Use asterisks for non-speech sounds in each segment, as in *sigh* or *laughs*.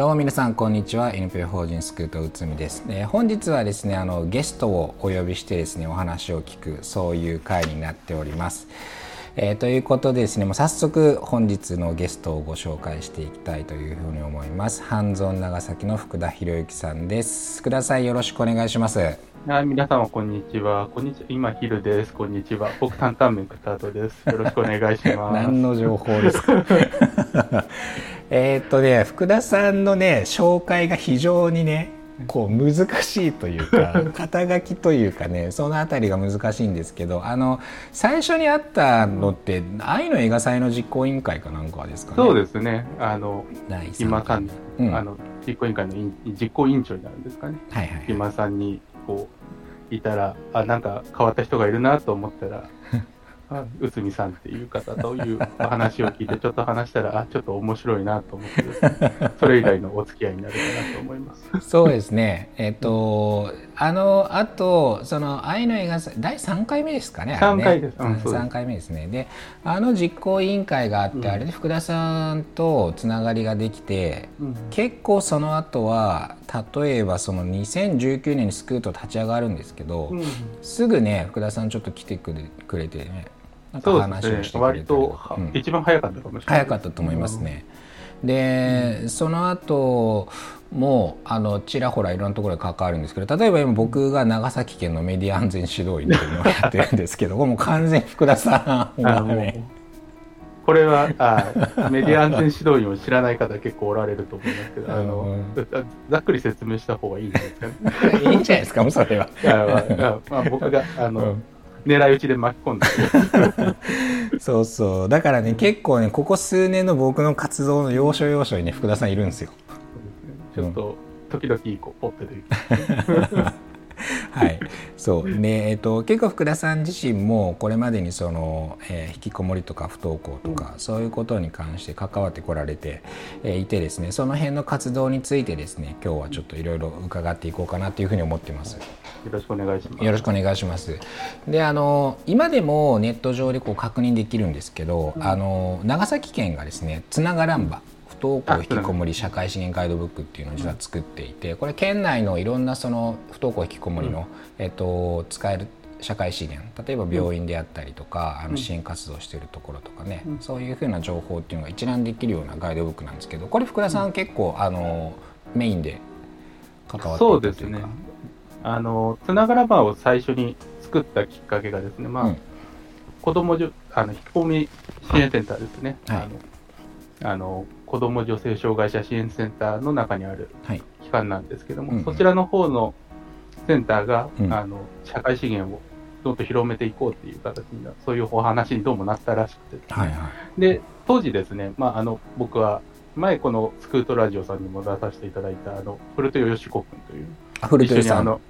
どうも皆さんこんにちは NPO 法人スクートうつみです、えー、本日はですねあのゲストをお呼びしてですねお話を聞くそういう回になっております、えー、ということでですねもう早速本日のゲストをご紹介していきたいというふうに思います半蔵長崎の福田博之さんです福田さんよろしくお願いしますはい、皆様こんにちは。こんにちは。今昼です。こんにちは。僕担々麺食った後です。よろしくお願いします。*laughs* 何の情報ですか？*laughs* えっとね、福田さんのね、紹介が非常にね。こう難しいというか *laughs* 肩書きというかねその辺りが難しいんですけどあの最初にあったのって愛の映画祭の実行委員会かなんかですかね？そうですね。あの今さん、うん、あの実行委員会の実行委員長になるんですかね、はいはい、今さんにこういたらあなんか変わった人がいるなと思ったら *laughs* 内海さんっていう方という話を聞いて、*laughs* ちょっと話したら、あ、ちょっと面白いなと思ってそれ以来のお付き合いになるかなと思います。そうですね。えっ、と、あの、あと、その、愛の映画祭、第3回目ですかね。3回です。うん、3回目ですね。で、あの実行委員会があって、うん、あれで福田さんとつながりができて、うん、結構その後は、例えばその2019年にスクート立ち上がるんですけど、うん、すぐね福田さんちょっと来てくれくれてねなんか話をしてくれて、ね、割と、うん、一番早かったかもしれない早かったと思いますね。で、うん、その後もあのちらほらいろんなところで関わるんですけど例えば今僕が長崎県のメディア安全指導員というのをやってるんですけど *laughs* もう完全福田さんがねこれはあメディア安全指導員を知らない方結構おられると思いますけどあのざっくり説明した方がいいんですかね？*laughs* いいんじゃないですかもうそれは。あ、まあ、僕があの、うん狙い撃ちで巻き込んで。*laughs* そうそう。だからね結構ねここ数年の僕の活動の要所要所にね福田さんいるんですよ。ちょっと、時々こうポッて出て *laughs* *laughs* はい、そうねえっと結構福田さん自身もこれまでにその、えー、引きこもりとか不登校とか、うん、そういうことに関して関わってこられて、えー、いてですねその辺の活動についてですね今日はちょっといろいろ伺っていこうかなというふうに思ってます。よろしくお願いします。よろしくお願いします。であの今でもネット上でこう確認できるんですけど、うん、あの長崎県がですねつながらんば、登校引きこもり社会資源ガイドブックっていうのを実は作っていてこれ県内のいろんなその不登校引きこもりの、えっと、使える社会資源例えば病院であったりとか、あの支援活動しているところとかね、そういうふうな情報っていうのが一覧できるようなガイドブックなんですけどこれ福田さん、結構あのメインで関わっていそうですね。あのつながらばを最初に作ったきっかけがですねまあ、うん、子供じあの引きこもり支援センターですね、はい、あのあの子ども女性障害者支援センターの中にある機関なんですけども、はいそちらの方のセンターが、うん、あの社会資源をどんどん広めていこうっていう形になそういうお話にどうもなったらしくて、はいはい、で当時ですね、まあ、あの僕は前このスクートラジオさんにも出させていただいたあの古豊よしこ君という古豊さん。あの、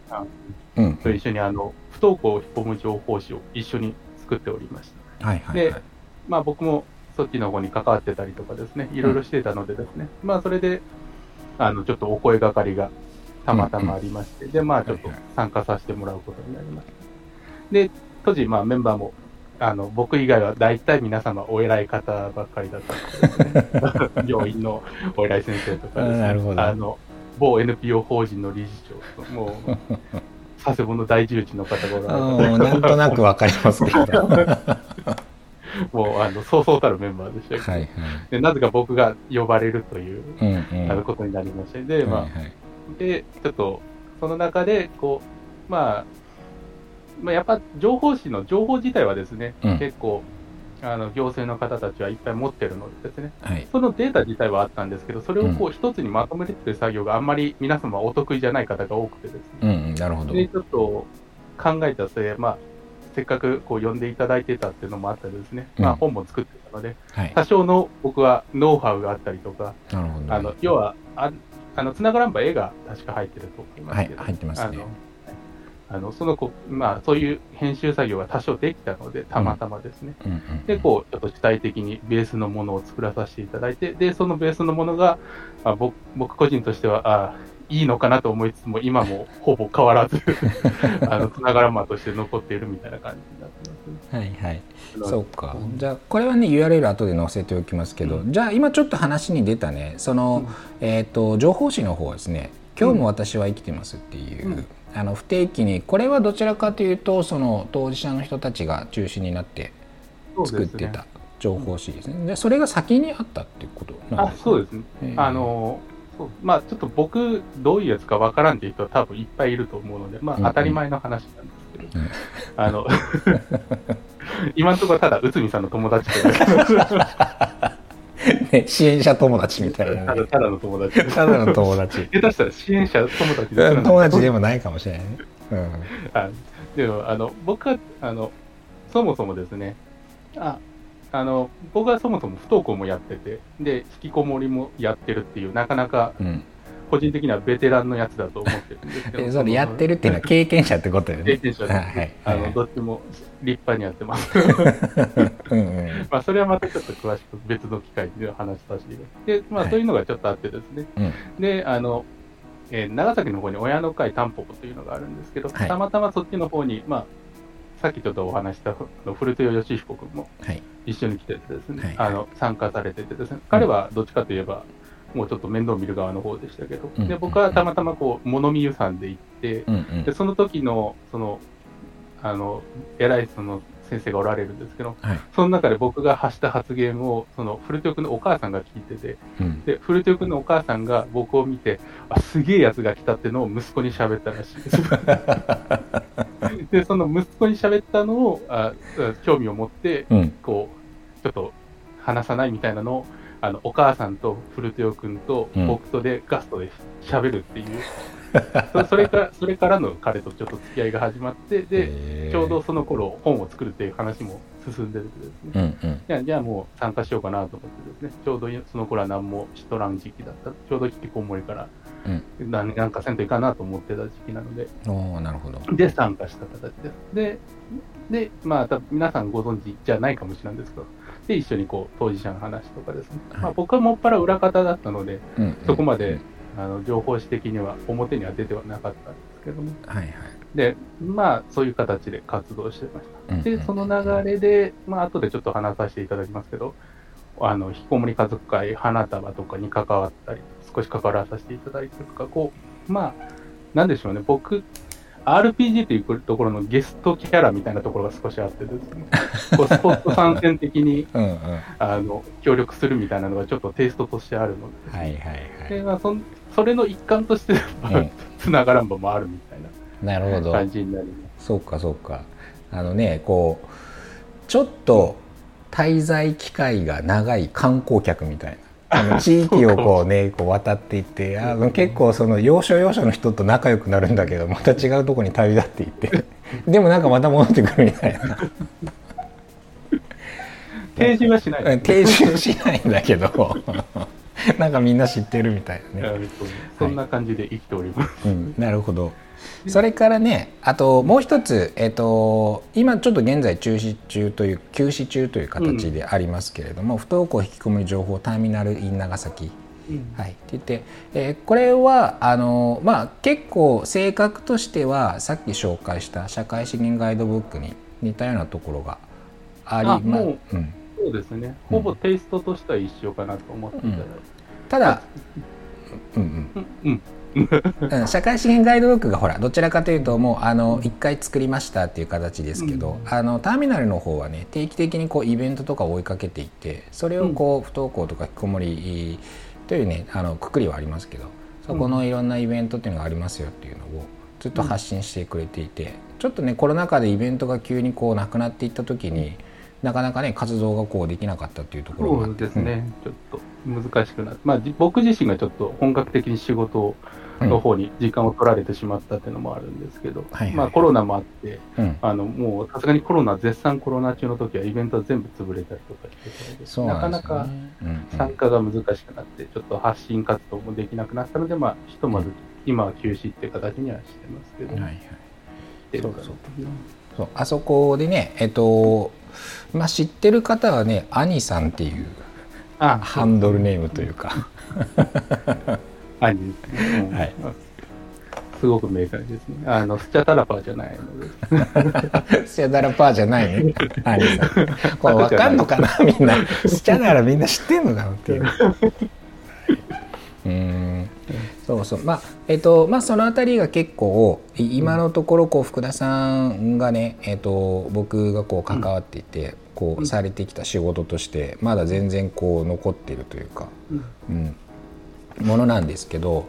うん、と一緒にあの不登校を引き込む情報誌を一緒に作っておりました。はいはい、はい、で、まあ、僕もそっちの方に関わってたりとかですね、いろいろしてたのでですね、うん、まあそれで、あの、ちょっとお声がかりがたまたまありまして、うんうん、で、まあちょっと参加させてもらうことになりました。で、当時、まあメンバーも、あの、僕以外は大体皆様お偉い方ばっかりだったんですね。*laughs* 病院のお偉い先生とかですね、あの、某 NPO 法人の理事長と、もう、*laughs* 佐世保の大重鎮の方がおられた。なんとなくわかりますけど。*laughs* *laughs* もうあのそうそうたるメンバーでしたけど、はいはい、でなぜか僕が呼ばれるという、うんうん、ことになりましてで,、まあ、はいはい、でちょっとその中でこう、まあ、まあやっぱ情報誌の情報自体はですね、うん、結構あの行政の方たちはいっぱい持ってるのでですね、はい、そのデータ自体はあったんですけどそれをこう一つにまとめてっていう作業があんまり皆様お得意じゃない方が多くてですね、うん、なるほど。でちょっと考えた末、まあ、せっかくこう呼んでいただいてたっていうのもあったりですね、うん、まあ、本も作ってたので、はい、多少の僕はノウハウがあったりとか、なるほど。あの要はああのつながらんば絵が確か入ってると思いますけど、はい、入ってますね。あのその子、まあ、そういう編集作業が多少できたので、たまたまですね。うん。うんうん、で、こう、ちょっと主体的にベースのものを作らさせていただいて、で、そのベースのものが、あ僕僕個人としては、あいいのかなと思いつつも、今もほぼ変わらず *laughs* あの、つながらまとして残っているみたいな感じになってます。はいはい。そうか。じゃあ、これはね、URL 後で載せておきますけど、うん、じゃあ、今ちょっと話に出たね、その、うん、えっ、ー、と、情報誌の方はですね、今日も私は生きてますっていう、うん、あの不定期にこれはどちらかというとその当事者の人たちが中心になって作ってた情報誌ですね。で、ね、それが先にあったっていうことなんです、ね、あそうですね。えー、あのまあちょっと僕どういうやつかわからんっていう人は多分いっぱいいると思うので、まあ当たり前の話なんですけど、うん。うん、あの *laughs* 今のところただ内海さんの友達と *laughs* ね、支援者友達みたいな、ね、ただただの友達。ただの友達。下手したら支援者友達で友達でもないかもしれないね、うん、あでもあの僕はあのそもそもですね。ああの僕はそもそも不登校もやっててで引きこもりもやってるっていうなかなか、うん。個人的にはベテランのやつだと思ってるんですけど。*laughs* それやってるっていうのは経験者ってことよね。経験者ではい、あのどっちも立派にやってます。うん、*laughs* まあそれはまたちょっと詳しく別の機会で話させていただいて。まあそういうのがちょっとあってですね、はい、であのえー、長崎の方に親の会タンポポというのがあるんですけど、はい、たまたまそっちの方に、まあ、さっきちょっとお話した古豊義彦君も一緒に来ててですね、はい、あの参加されててですね、彼はどっちかといえば、もうちょっと面倒見る側の方でしたけど、で僕はたまたまこう物見湯さんで行って、でその時のそのあの偉いその先生がおられるんですけど、はい、その中で僕が発した発言をその古豊君のお母さんが聞いてて、うん、で古豊君のお母さんが僕を見てあすげえやつが来たってのを息子に喋ったらしい。*laughs* ですでその息子に喋ったのをあ興味を持って、うん、こうちょっと話さないみたいなのをあのお母さんと古豊君と僕とでガストで喋るっていう、うん、*laughs* それからそれからの彼とちょっと付き合いが始まってでちょうどその頃本を作るっていう話も進んでるんですね、うんうん、じゃあじゃあもう参加しようかなと思ってですね。ちょうどその頃は何もしとらん時期だった。ちょうど引きこもりから、うなんかせんといかなと思ってた時期なので。おなるほど。で参加した形です。ででまあ皆さんご存知じゃないかもしれないんですけどで一緒にこう当事者の話とかですね、はい、まあ、僕はもっぱら裏方だったので、うんうん、そこまであの情報誌的には表には出てはなかったんですけども、はいはい、でまあそういう形で活動してました、うんうん、でその流れで、まあ後でちょっと話させていただきますけどあの引きこもり家族会花束とかに関わったり少し関わらさせていただいてとかこうまあなんでしょうね。僕 RPG というところのゲストキャラみたいなところが少しあってですね、*laughs* こうスポット参戦的にうん、あの協力するみたいなのがちょっとテイストとしてあるので、はいはいはい、でまあ、そそれの一環として、まあ、つながらんばもあるみたいな。感じになります。そうかそうか。あのねこうちょっと滞在機会が長い観光客みたいな。あの *laughs* 地域をこうねこう渡っていってあの結構その要所要所の人と仲良くなるんだけどまた違うとこに旅立っていって。*laughs* でもなんかまた戻ってくるみたいな。定住はしない。定住しないんだけど。*laughs* なんかみんな知ってるみたいなね。そんな感じで生きております、はいうん、なるほどそれからねあともう一つ、えーと、今ちょっと現在中止中という休止中という形でありますけれども、うん、不登校引きこもり情報ターミナル in 長崎、うん、はい、って言って、えー、これはあの、まあ、結構性格としてはさっき紹介した社会資源ガイドブックに似たようなところがあります、うん、そうですね。ほぼテイストとしては一緒かなと思っていただいて、ただうんうん、うん。うん、社会資源ガイドブックがほらどちらかというともうあの1回作りましたっていう形ですけど、うん、あのターミナルの方はね定期的にこうイベントとか追いかけていってそれをこう不登校とか引きこもりというねあのくくりはありますけどそこのいろんなイベントっていうのがありますよっていうのをずっと発信してくれていてちょっとねコロナ禍でイベントが急にこうなくなっていった時になかなかね活動がこうできなかったっていうところがそうですね、うん、ちょっと難しくなって、まあ、僕自身がちょっと本格的に仕事をの方に時間を取られてしまったっていうのもあるんですけど、はいはい、まあ、コロナもあって、うん、あのもうさすがにコロナ、絶賛コロナ中の時はイベントは全部潰れたりとかしてたので、なかなか参加が難しくなって、ちょっと発信活動もできなくなったので、まあ、ひとまず今は休止っていう形にはしてますけど、はいはい、そうそうそう。あそこでね、えっとまあ、知ってる方はね、兄さんっていうハンドルネームというか。兄ですね。はい。すごく明快ですね。あの、スチャタラパーじゃないので。*laughs* スチャタラパーじゃない？ね。兄さん。これ分かんのかな？みんな。スチャならみんな知ってんのかな？っていう。うんそうそうまあえっ、ー、とまあその辺りが結構今のところこう福田さんがねえっ、ー、と僕がこう関わっていて、こうされてきた仕事としてまだ全然こう残っているというか、うん、ものなんですけど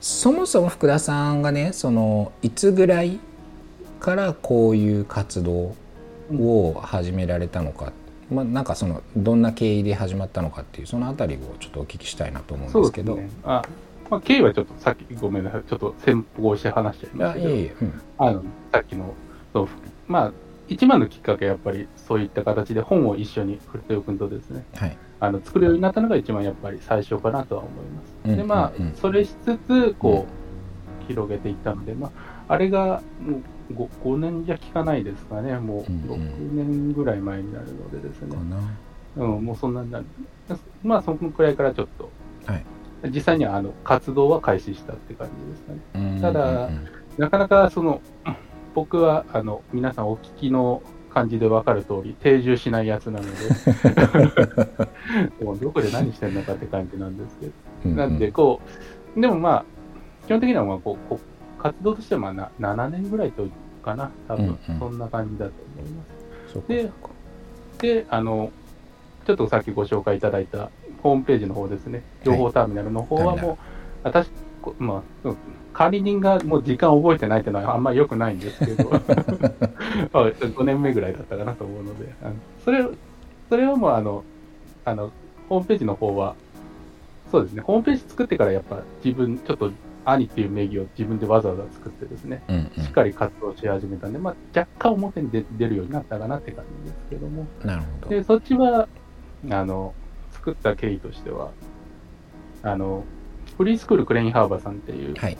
そもそも福田さんがねそのいつぐらいからこういう活動を始められたのか、まあ、なんかそのどんな経緯で始まったのかっていうその辺りをちょっとお聞きしたいなと思うんですけど。ね、あまあ、経緯はちょっとさっきごめんなさい。ちょっと先方して話しちゃいましたけど、いいうん、あのさっきのそうまあ一番のきっかけはやっぱりそういった形で本を一緒に古田君とですね、はい、あの作るようになったのが一番やっぱり最初かなとは思います。うん、でまあ、うん、それしつつこう、うん、広げていったので、まあ、あれがもう 5, 5年じゃ効かないですかね。もう6年ぐらい前になるのでですね、うん、もうそんなになるまあそのくらいからちょっと、はい、実際にはあの活動は開始したって感じですかね。ただ、なかなかその僕はあの皆さんお聞きの感じで分かる通り定住しないやつなので。*laughs* もうどこで何してんのかって感じなんですけど、なんでこうでもまあ基本的にはまあこう活動としてはまあな7年ぐらいとかな。多分そんな感じだと思います。うんうん、でであのちょっとさっきご紹介いただいたホームページの方ですね。情報ターミナルの方はもう、はい、私まあ管理人がもう時間を覚えてないっていうのはあんまり良くないんですけど、*laughs* 5年目ぐらいだったかなと思うので、あのそれそれはもうあのあの、ホームページの方は、そうですね、ホームページ作ってからやっぱ自分、ちょっと兄っていう名義を自分でわざわざ作ってですね、うんうん、しっかり活動し始めたんで、まあ、若干表に出出るようになったかなって感じですけども、なるほど。でそっちはあの作った経緯としては、あのフリースクールクレインハーバーさんっていう、はい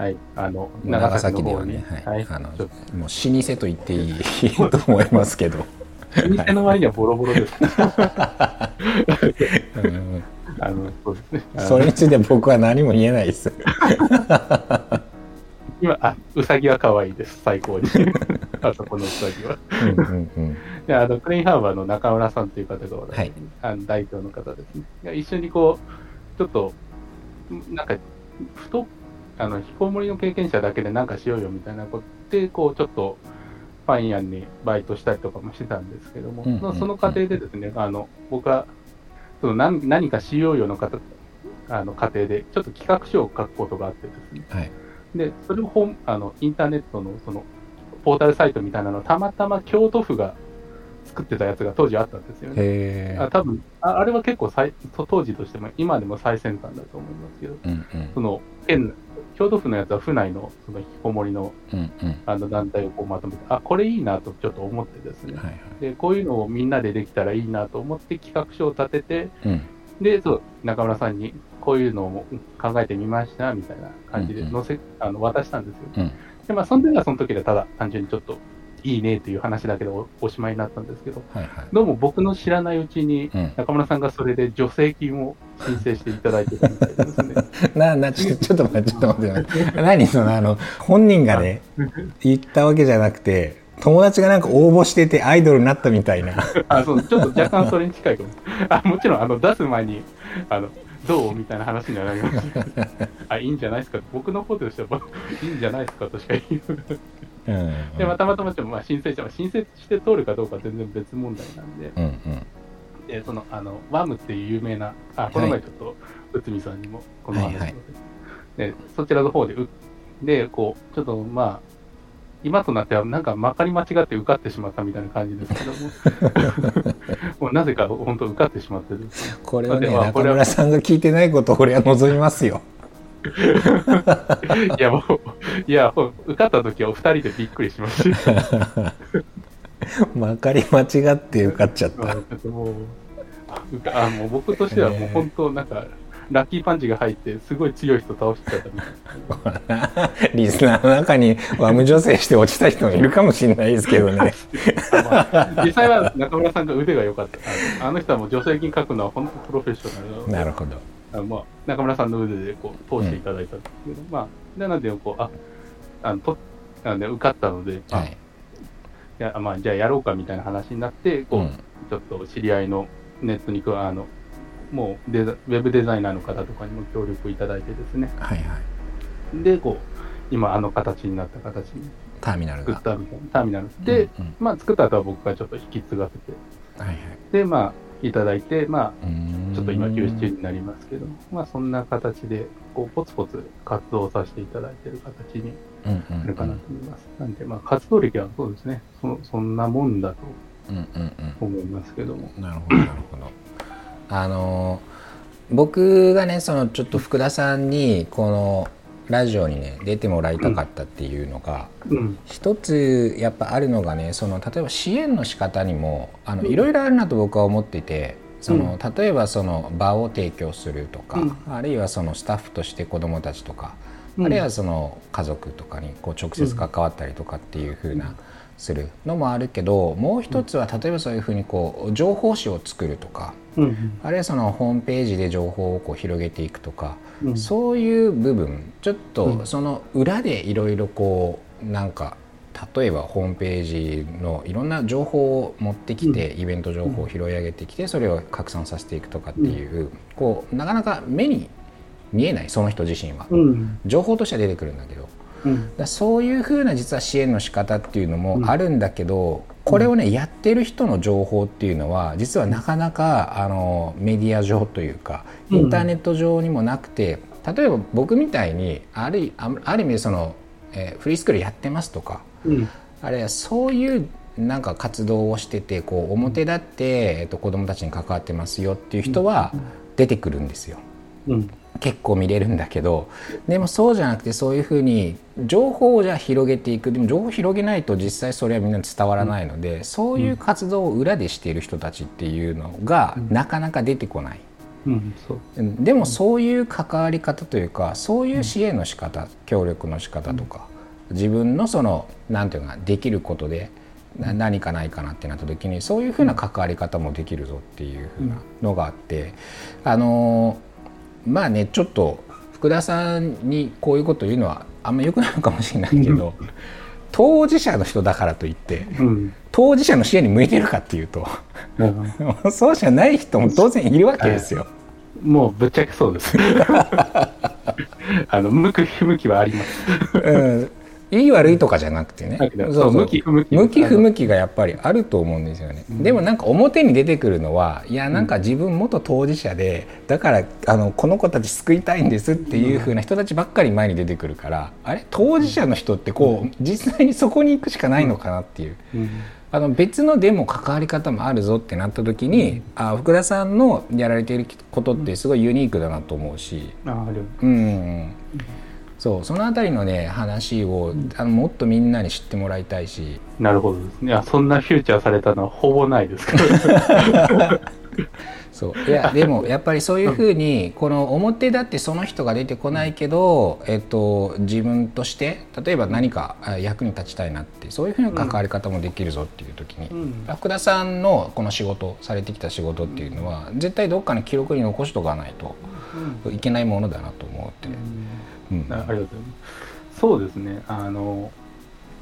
はい、あの長崎の方に、ね、はい、あのもう老舗と言っていいと思いますけど。老舗の割にはボロボロです、あのそうですね。それについて僕は何も言えないです。今あうさぎは可愛いです。最高に。*laughs* あそこのうさぎは。うんうん、であのクレインハーバーの中村さんという方が、はい、あの代表の方ですね。一緒にこうちょっとなんかふとあの、引きこもりの経験者だけでなんかしようよみたいなことで、こう、ちょっと、パン屋にバイトしたりとかもしてたんですけども、うんうん。うん、その過程でですね、あの、僕は、その何何かしようよの方、あの、過程で、ちょっと企画書を書くことがあってですね、はい、で、それを本、あの、インターネットの、その、ポータルサイトみたいなのたまたま京都府が作ってたやつが当時あったんですよね。あ多分ああれは結構最当時としても今でも最先端だと思いますけど、うんうん、その県京都府のやつは府内のその引きこもりの,、あの団体をこうまとめて、あこれいいなとちょっと思ってですね、はいはい、でこういうのをみんなでできたらいいなと思って企画書を立てて、うん、でそう中村さんにこういうのを考えてみましたみたいな感じで載せ、うんうん、あの渡したんですよ。うん、でまあ、その時はその時でただ単純にちょっといいねという話だけでおしまいになったんですけど、はいはい、どうも僕の知らないうちに、中村さんがそれで助成金を申請していただいてたみたいですね。*laughs* な、な、ちょちょっと待って、ちょっと待って。何その、あの、本人がね、言ったわけじゃなくて、友達がなんか応募しててアイドルになったみたいな。*laughs* あ、そう、ちょっと若干それに近いかも。あ、もちろん、あの、出す前に、あの、どうみたいな話にはなります。*laughs* あ、いいんじゃないですか。僕の方としては、いいんじゃないですかとしか言う。で、またまたまちまあ、申請者は申請して通るかどうか全然別問題なんで、うんうん、で、その、あの、ワムっていう有名な、あ、この前ちょっと、内海さんにもこの話を、はいはい、で、そちらの方で、で、こう、ちょっとまあ、今となってはなんかまかり間違って受かってしまったみたいな感じですけども、*laughs* もうなぜか本当受かってしまってる。これはね、中村さんが聞いてないことを俺は望みますよ。*laughs* いやもう、いや、受かった時はお二人でびっくりしました。*laughs* まかり間違って受かっちゃった。もうあもう僕としてはもう本当なんか、ラッキーパンチが入ってすごい強い人倒しちゃった *laughs* リスナーの中にワム女性して落ちた人もいるかもしれないですけどね。まあ、実際は中村さんが腕が良かった。あの人はもう助成金書くのは本当プロフェッショナルなるほどあまあ、中村さんの腕でこう通していただいたんですけど、うん、まあ、でなんでこう、あ、あのとあの受かったので、はい、いやまあ、じゃあやろうかみたいな話になって、こう、うん、ちょっと知り合いのネットにあの、もうデザウェブデザイナーの方とかにも協力いただいてですね。はいはい。で、こう、今あの形になった形にターミナル作ったみたいなターミナル。で、うんうん、まあ作った後は僕がちょっと引き継がせて、はいはい、でまあいただいてまあちょっと今休止中になりますけどまあそんな形でこうポツポツ活動させていただいてる形になるかなと思います、うんうんうん、なんでまあ活動歴はそうですね。そそんなもんだと思いますけども、うんうんうん、なるほどなるほど。あの僕がねそのちょっと福田さんにこのラジオにね出てもらいたかったっていうのが、うん、一つやっぱあるのがねその例えば支援の仕方にもあのいろいろあるなと僕は思っていて。その例えばその場を提供するとか、うん、あるいはそのスタッフとして子どもたちとか、うん、あるいはその家族とかにこう直接関わったりとかっていうふうなするのもあるけどもう一つは例えばそういうふうにこう情報誌を作るとか、うん、あるいはそのホームページで情報をこう広げていくとかそういう部分ちょっとその裏でいろいろこうなんか例えばホームページのいろんな情報を持ってきて、イベント情報を拾い上げてきてそれを拡散させていくとかっていう、こうなかなか目に見えないその人自身は、情報としては出てくるんだけど、だそういうふうな実は支援の仕方っていうのもあるんだけど、これをねやってる人の情報っていうのは実はなかなかあのメディア上というかインターネット上にもなくて、例えば僕みたいにあるある意味その、えー、フリースクールやってますとか、うん、あるいはそういうなんか活動をしててこう表立って、えー、と子どもたちに関わってますよっていう人は出てくるんですよ。うん、結構見れるんだけどでもそうじゃなくてそういうふうに情報をじゃあ広げていく。でも情報を広げないと実際それはみんな伝わらないので、そういう活動を裏でしている人たちっていうのがなかなか出てこない。うん、でもそういう関わり方というかそういう支援の仕方協力の仕方とか自分のその何て言うかできることで何かないかなってなった時にそういうふうな関わり方もできるぞっていうふうなのがあってあのまあねちょっと福田さんにこういうこと言うのはあんまよくないのかもしれないけど、当事者の人だからといって、うん、当事者の支援に向いてるかっていうと、うん、そうじゃない人も当然いるわけですよ。もうぶっちゃけそうです。*laughs* あの向く不向きはあります。うんいい悪いとかじゃなくてね、そう向き不向き向き不向きがやっぱりあると思うんですよね、うん、でもなんか表に出てくるのはいやなんか自分元当事者でだからあのこの子たち救いたいんですっていうふうな人たちばっかり前に出てくるからあれ？当事者の人ってこう実際にそこに行くしかないのかなっていう。あの別のでも関わり方もあるぞってなった時に、うん、あ福田さんのやられていることってすごいユニークだなと思うし、うん、そうそのあたりのね話を、あのもっとみんなに知ってもらいたいし。なるほどですね。いやそんなフューチャーされたのはほぼないですけど *laughs* そう。いやでもやっぱりそういうふうにこの表だってその人が出てこないけど、えっと、自分として例えば何か役に立ちたいなってそういうふうな関わり方もできるぞっていう時に、うん、福田さんのこの仕事されてきた仕事っていうのは絶対どっかに記録に残しとかないといけないものだなと思って。うん、ありがとうございます。そうですね。あの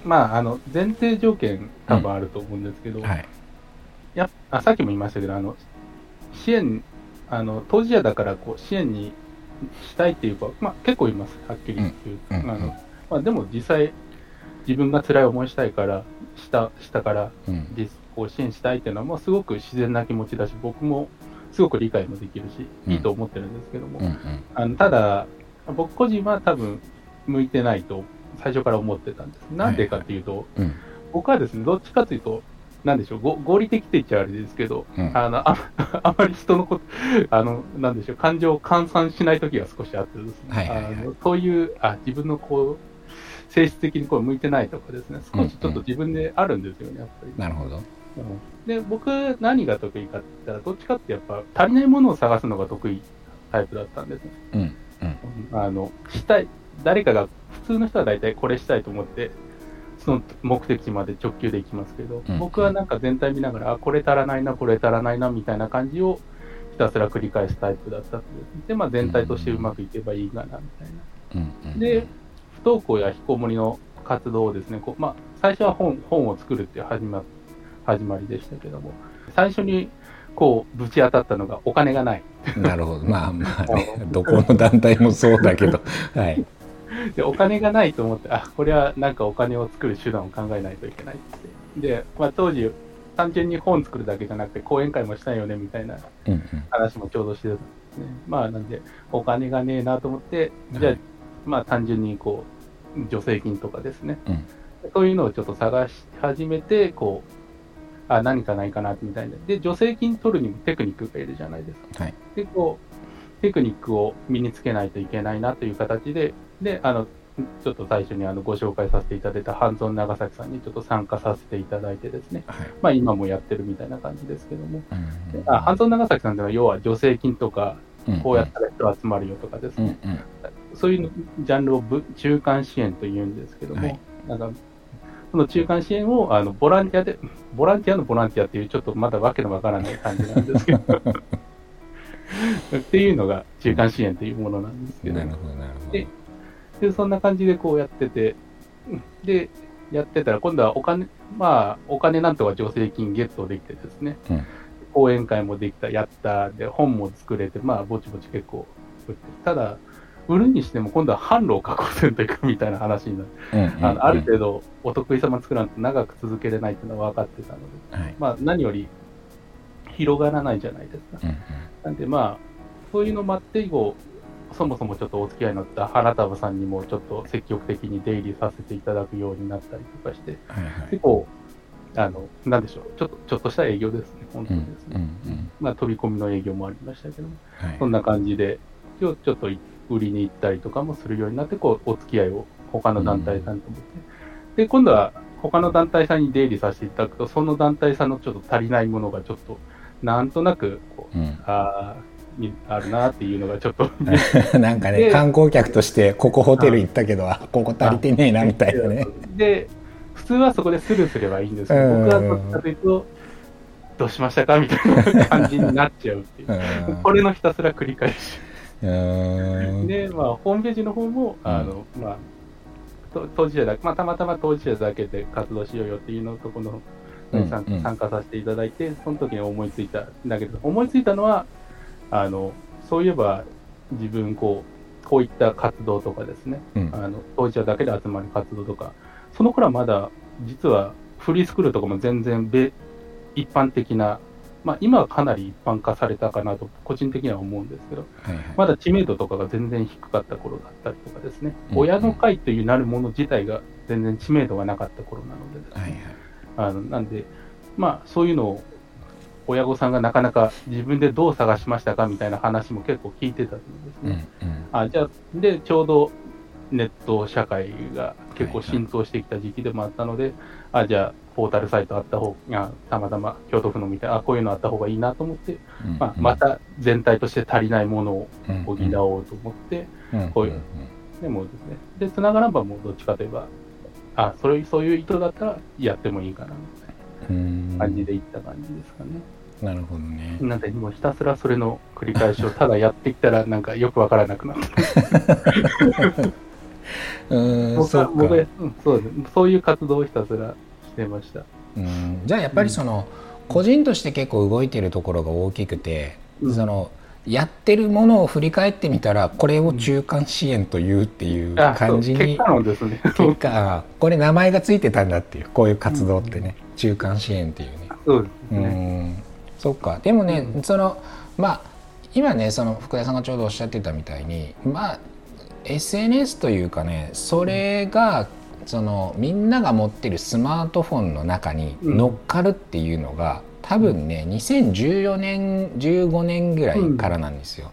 まああの前提条件多分あると思うんですけど、うん。はい、やあさっきも言いましたけどあの支援、あの当事者だからこう支援にしたいっていうか、まあ、結構います、はっきり言う。あのまあ、でも実際、自分が辛い思いしたいから、したしたから、実こう支援したいっていうのは、もうすごく自然な気持ちだし、僕もすごく理解もできるし、いいと思ってるんですけども、あのただ、僕個人は多分向いてないと最初から思ってたんです。なんでかっていうと、僕はですね、どっちかというと、なんでしょう、合理的って言っちゃあれですけど、うん、あのあ *laughs* あまり人のこと、あの、なんでしょう、感情を換算しないときが少しあってですね、はいはいはい、あのそういう、あ、自分のこう、性質的にこう向いてないとかですね、少しちょっと自分であるんですよね、やっぱり。なるほど。うん、で、僕、何が得意かって言ったら、どっちかってやっぱ、足りないものを探すのが得意タイプだったんですね。うん。うん、あの、したい、誰かが、普通の人は大体これしたいと思って、その目的地まで直球で行きますけど、うん、僕はなんか全体見ながら、あ、これ足らないな、これ足らないな、みたいな感じをたすら繰り返すタイプだったで、まあ、全体としてうまくいけばいいかなみたいな。で、不登校や引きこもりの活動をですね、こうまあ、最初は本本を作るっていう始ま始まりでしたけども、最初にこうぶち当たったのがお金がない。なるほど、まあまあね、*laughs* どこの団体もそうだけど、*laughs* はい。で、お金がないと思って、あ、これはなんかお金を作る手段を考えないといけないって。で、まあ、当時、単純に本作るだけじゃなくて講演会もしたいよねみたいな話もちょうどしてたんですね。うんうん、まあなんでお金がねえなと思って、じゃあ、まあ単純にこう助成金とかですね、うん、そういうのをちょっと探し始めて、こう、あ、何かないかなみたいな。で、助成金取るにもテクニックがいるじゃないですか。はい、で、こう、テクニックを身につけないといけないなという形で、で、あの、ちょっと最初にあのご紹介させていただいたハンゾン長崎さんにちょっと参加させていただいてですね、はい、まあ今もやってるみたいな感じですけども、うんうん、あハンゾン長崎さんでは要は助成金とか、こうやったら人集まるよとかですね、うんうん、そういうジャンルを中間支援というんですけども、はい、なんかその中間支援をあのボランティアで、ボランティアのボランティアっていうちょっとまだわけのわからない感じなんですけど。っていうのが中間支援というものなんですけど。なるほど、なるほど。で、そんな感じでこうやってて、で、やってたら、今度はお金、まあ、お金なんとか助成金ゲットできてですね、うん、講演会もできた、やった、で、本も作れて、まあ、ぼちぼち結構ただ、売るにしても今度は販路を確保せんといくみたいな話になる、うんうんうん、あのある程度お得意様作らんと長く続けれないっていうのは分かってたので、はい、まあ、何より広がらないじゃないですか。うんうん、なんでまあそういうのもあって以後そもそもちょっとお付き合いのあった花束さんにもちょっと積極的に出入りさせていただくようになったりとかして、はいはい、結構、あの、なんでしょう、ちょっと、ちょっとした営業ですね、本当に。ですね。うんうんうん、まあ、飛び込みの営業もありましたけども、はい、そんな感じで、ちょちょっと売りに行ったりとかもするようになって、こう、お付き合いを他の団体さんと思って、うん、で、今度は他の団体さんに出入りさせていただくと、その団体さんのちょっと足りないものがちょっと、なんとなくこう、うん、あにあるなっていうのがちょっとなんかね観光客としてここホテル行ったけどあここ足りてねえなみたいなね。で普通はそこでスルーすればいいんですけど僕はどっちかというとどうしましたかみたいな感じになっちゃうっていう。これのひたすら繰り返しでまあホームページの方もあの、うん、まあ当事者だけ、まあ、たまたま当事者だけで活動しようよっていうのとこの参加させていただいて、その時に思いついたんだけど、思いついたのは、あのそういえば自分こうこういった活動とかですね、うん、あの当事者だけで集まる活動とかその頃はまだ実はフリースクールとかも全然一般的な、まあ、今はかなり一般化されたかなと個人的には思うんですけど、はいはい、まだ知名度とかが全然低かった頃だったりとかですね、うん、親の会というなるもの自体が全然知名度がなかった頃なのでですね、はいはい、あのなんで、まあ、そういうのを親御さんがなかなか自分でどう探しましたかみたいな話も結構聞いてたんですね。うんうん、あじゃあでちょうどネット社会が結構浸透してきた時期でもあったので、あじゃあポータルサイトあった方がたまたま京都府のみたいなあこういうのあった方がいいなと思って、うんうん、まあ、また全体として足りないものを補おうと思って、うんうん、こういう、でもですねでつながらんばもどっちかといえばあそれそういう意図だったらやってもいいかなみたいな感じでいった感じですかね。なるほどね。なんで、もうひたすらそれの繰り返しをただやっていったら、なんかよくわからなくなった。*laughs* うんそう僕は、うん、そうです。そういう活動をひたすらしてました。うん。じゃあやっぱりその、うん、個人として結構動いてるところが大きくて、うん、そのやってるものを振り返ってみたらこれを中間支援というっていう感じに、結果ですね。結果これ名前がついてたんだっていうこういう活動ってね、中間支援っていうね。そうですね。そっか。でもね、うん、そのまあ今ねその福田さんがちょうどおっしゃってたみたいにまあ SNS というかねそれがそのみんなが持ってるスマートフォンの中に乗っかるっていうのが、多分ね2014年15年ぐらいからなんですよ。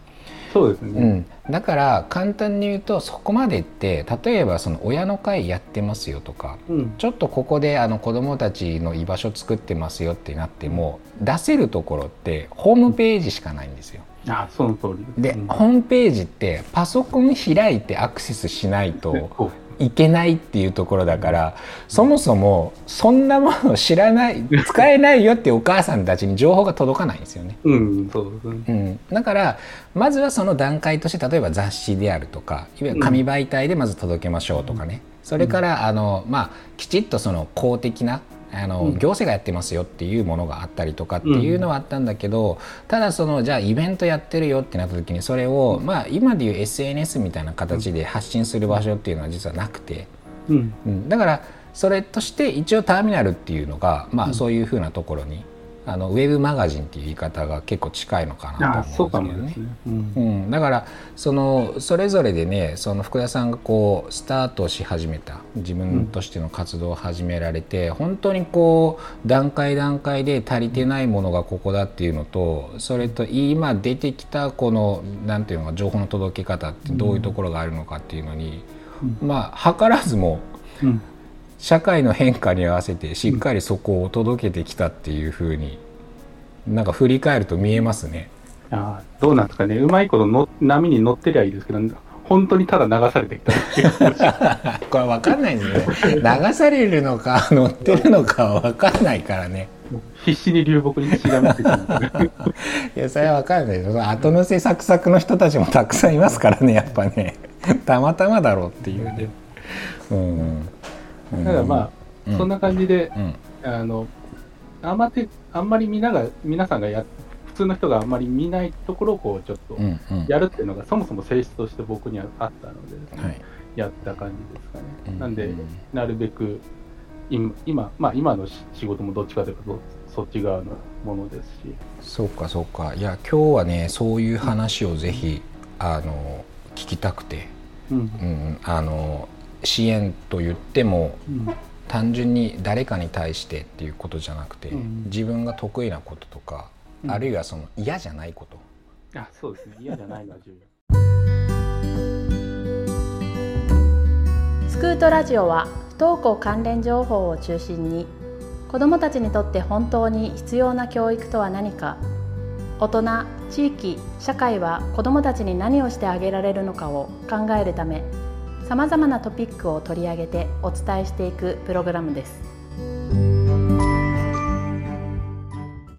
そうですね、うん、だから簡単に言うとそこまでって例えばその親の会やってますよとか、うん、ちょっとここであの子どもたちの居場所作ってますよってなっても出せるところってホームページしかないんですよ。あその通りで、うん、ホームページってパソコン開いてアクセスしないといけないっていうところだからそもそもそんなものを知らない *laughs* 使えないよってお母さんたちに情報が届かないんですよね。うんそううん、だからまずはその段階として例えば雑誌であるとかいわゆる紙媒体でまず届けましょうとかね、それからあの、まあ、きちっとその公的なあの、行政がやってますよっていうものがあったりとかっていうのはあったんだけど、ただそのじゃあイベントやってるよってなった時にそれを、まあ、今でいう SNS みたいな形で発信する場所っていうのは実はなくて、うん。だからそれとして一応ターミナルっていうのが、まあ、そういうふうなところにあのウェブマガジンっていう言い方が結構近いのかなと思うんですけどね。うん、うん、だからそのそれぞれでねその福田さんがこうスタートし始めた自分としての活動を始められて、うん、本当にこう段階段階で足りてないものがここだっていうのとそれと今出てきたこのなんていうのか情報の届け方ってどういうところがあるのかっていうのに、うん、まあ図らずも、うん社会の変化に合わせてしっかりそこを届けてきたっていうふうになんか振り返ると見えますね。あどうなんですかね。うまいことの波に乗ってりゃいいですけど本当にただ流されてきた。*laughs* これ分かんないですね。流されるのか乗ってるのかは分かんないからね。必死に流木にしがみついて *laughs* いやそれは分かんないです。後乗せサクサクの人たちもたくさんいますからねやっぱね。たまたまだろうっていうね、うんただまあ、そんな感じで、あのあんまてあんまり皆が皆さんがや普通の人があんまり見ないところをこうちょっとやるっていうのが、そもそも性質として僕にはあったので、はい、やった感じですかね。うん、なんで、なるべく今今,、まあ、今の仕事もどっちかというとそっち側のものですし。そうかそうか。いや今日はねそういう話をぜひ、うん、あの聞きたくて、うん、うん、あの支援と言っても、うん、単純に誰かに対してっていうことじゃなくて、うん、自分が得意なこととか、うん、あるいはその嫌じゃないこと。あそうですね嫌じゃないのは重要。*laughs* スクートラジオは不登校関連情報を中心に子どもたちにとって本当に必要な教育とは何か大人地域社会は子どもたちに何をしてあげられるのかを考えるためさまざまなトピックを取り上げてお伝えしていくプログラムです。